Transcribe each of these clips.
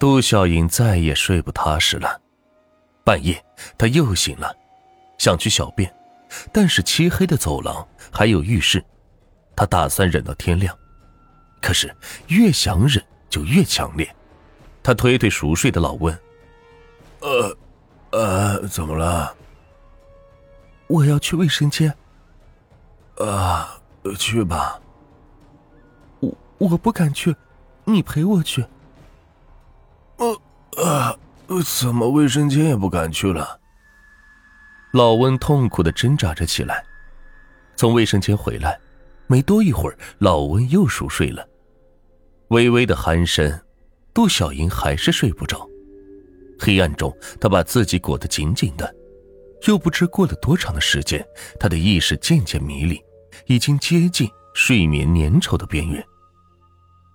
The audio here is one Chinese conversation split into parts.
杜小莹再也睡不踏实了。半夜，她又醒了，想去小便，但是漆黑的走廊还有浴室，她打算忍到天亮。可是越想忍就越强烈。她推推熟睡的老温：“呃，呃，怎么了？我要去卫生间。啊，去吧。我我不敢去，你陪我去。怎么卫生间也不敢去了？老温痛苦的挣扎着起来，从卫生间回来，没多一会儿，老温又熟睡了。微微的鼾声，杜小莹还是睡不着。黑暗中，她把自己裹得紧紧的，又不知过了多长的时间，她的意识渐渐迷离，已经接近睡眠粘稠的边缘。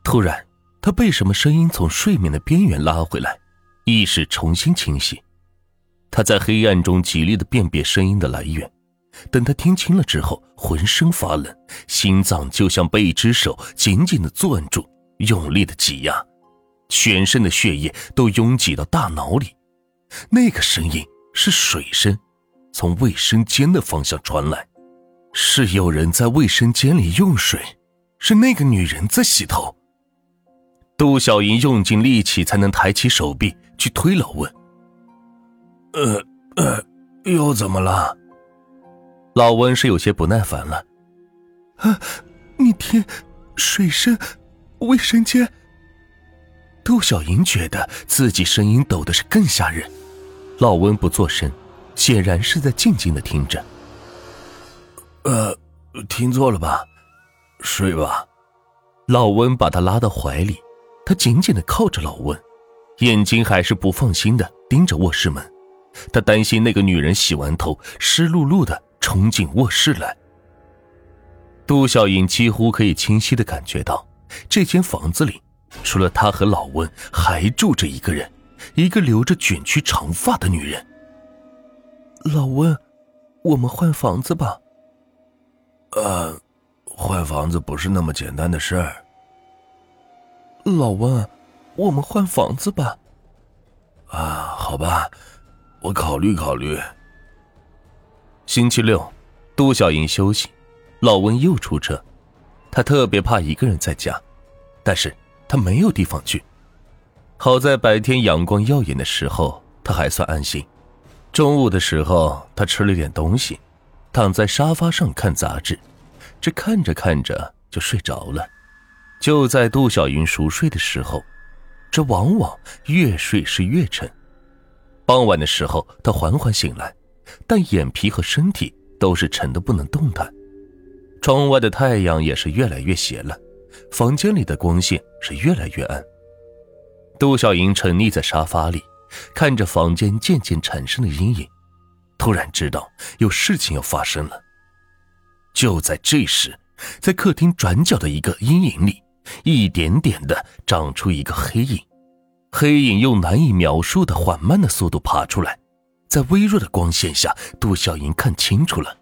突然。他被什么声音从睡眠的边缘拉回来，意识重新清晰。他在黑暗中极力的辨别声音的来源，等他听清了之后，浑身发冷，心脏就像被一只手紧紧的攥住，用力的挤压，全身的血液都拥挤到大脑里。那个声音是水声，从卫生间的方向传来，是有人在卫生间里用水，是那个女人在洗头。杜小莹用尽力气才能抬起手臂去推老温。呃呃，又怎么了？老温是有些不耐烦了。啊，你听，水声，卫生间。杜小莹觉得自己声音抖的是更吓人。老温不作声，显然是在静静的听着。呃，听错了吧？睡吧。老温把他拉到怀里。他紧紧的靠着老温，眼睛还是不放心的盯着卧室门。他担心那个女人洗完头湿漉漉的冲进卧室来。杜小颖几乎可以清晰的感觉到，这间房子里除了他和老温，还住着一个人，一个留着卷曲长发的女人。老温，我们换房子吧。呃，换房子不是那么简单的事儿。老温，我们换房子吧。啊，好吧，我考虑考虑。星期六，杜小莹休息，老温又出车。他特别怕一个人在家，但是他没有地方去。好在白天阳光耀眼的时候，他还算安心。中午的时候，他吃了点东西，躺在沙发上看杂志，这看着看着就睡着了。就在杜小云熟睡的时候，这往往越睡是越沉。傍晚的时候，她缓缓醒来，但眼皮和身体都是沉的不能动弹。窗外的太阳也是越来越斜了，房间里的光线是越来越暗。杜小莹沉溺在沙发里，看着房间渐渐产生的阴影，突然知道有事情要发生了。就在这时，在客厅转角的一个阴影里。一点点的长出一个黑影，黑影用难以描述的缓慢的速度爬出来，在微弱的光线下，杜小莹看清楚了，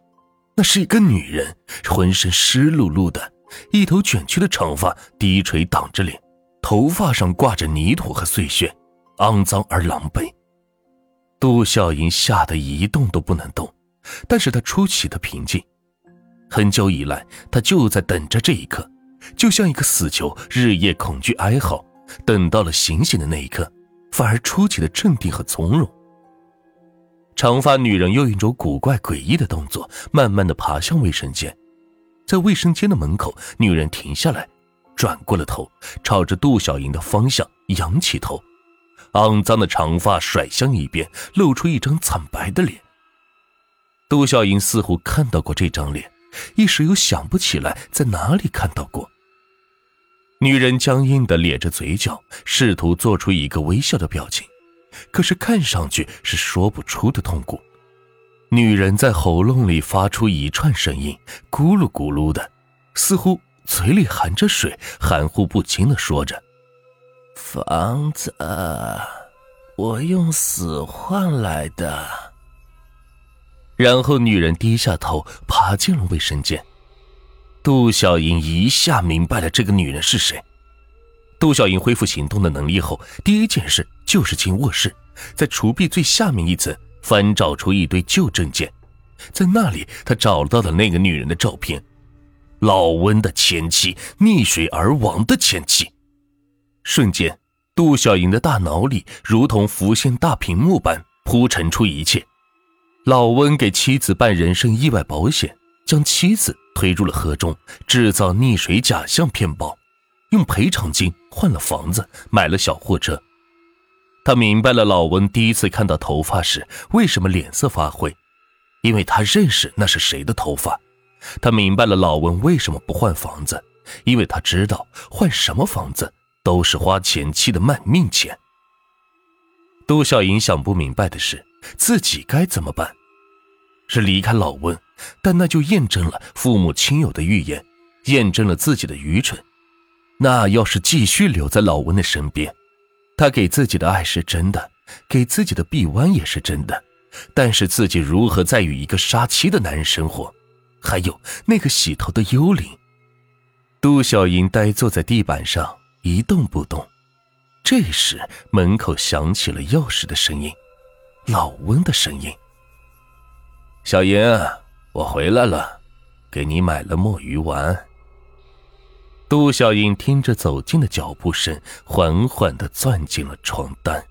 那是一个女人，浑身湿漉漉的，一头卷曲的长发低垂挡着脸，头发上挂着泥土和碎屑，肮脏而狼狈。杜小莹吓得一动都不能动，但是她出奇的平静，很久以来，她就在等着这一刻。就像一个死囚，日夜恐惧哀嚎，等到了醒醒的那一刻，反而出奇的镇定和从容。长发女人用一种古怪诡异的动作，慢慢的爬向卫生间，在卫生间的门口，女人停下来，转过了头，朝着杜小莹的方向仰起头，肮脏的长发甩向一边，露出一张惨白的脸。杜小莹似乎看到过这张脸，一时又想不起来在哪里看到过。女人僵硬的咧着嘴角，试图做出一个微笑的表情，可是看上去是说不出的痛苦。女人在喉咙里发出一串声音，咕噜咕噜的，似乎嘴里含着水，含糊不清的说着：“房子，我用死换来的。”然后女人低下头，爬进了卫生间。杜小莹一下明白了这个女人是谁。杜小英恢复行动的能力后，第一件事就是进卧室，在橱壁最下面一层翻找出一堆旧证件，在那里他找到了那个女人的照片，老温的前妻，溺水而亡的前妻。瞬间，杜小英的大脑里如同浮现大屏幕般铺陈出一切。老温给妻子办人身意外保险，将妻子推入了河中，制造溺水假象骗保，用赔偿金换了房子，买了小货车。他明白了老温第一次看到头发时为什么脸色发灰，因为他认识那是谁的头发。他明白了老温为什么不换房子，因为他知道换什么房子都是花前妻的卖命钱。杜小英想不明白的是。自己该怎么办？是离开老温，但那就验证了父母亲友的预言，验证了自己的愚蠢。那要是继续留在老温的身边，他给自己的爱是真的，给自己的臂弯也是真的，但是自己如何再与一个杀妻的男人生活？还有那个洗头的幽灵。杜小莹呆坐在地板上一动不动。这时门口响起了钥匙的声音。老温的声音：“小莹，我回来了，给你买了墨鱼丸。”杜小英听着走近的脚步声，缓缓的钻进了床单。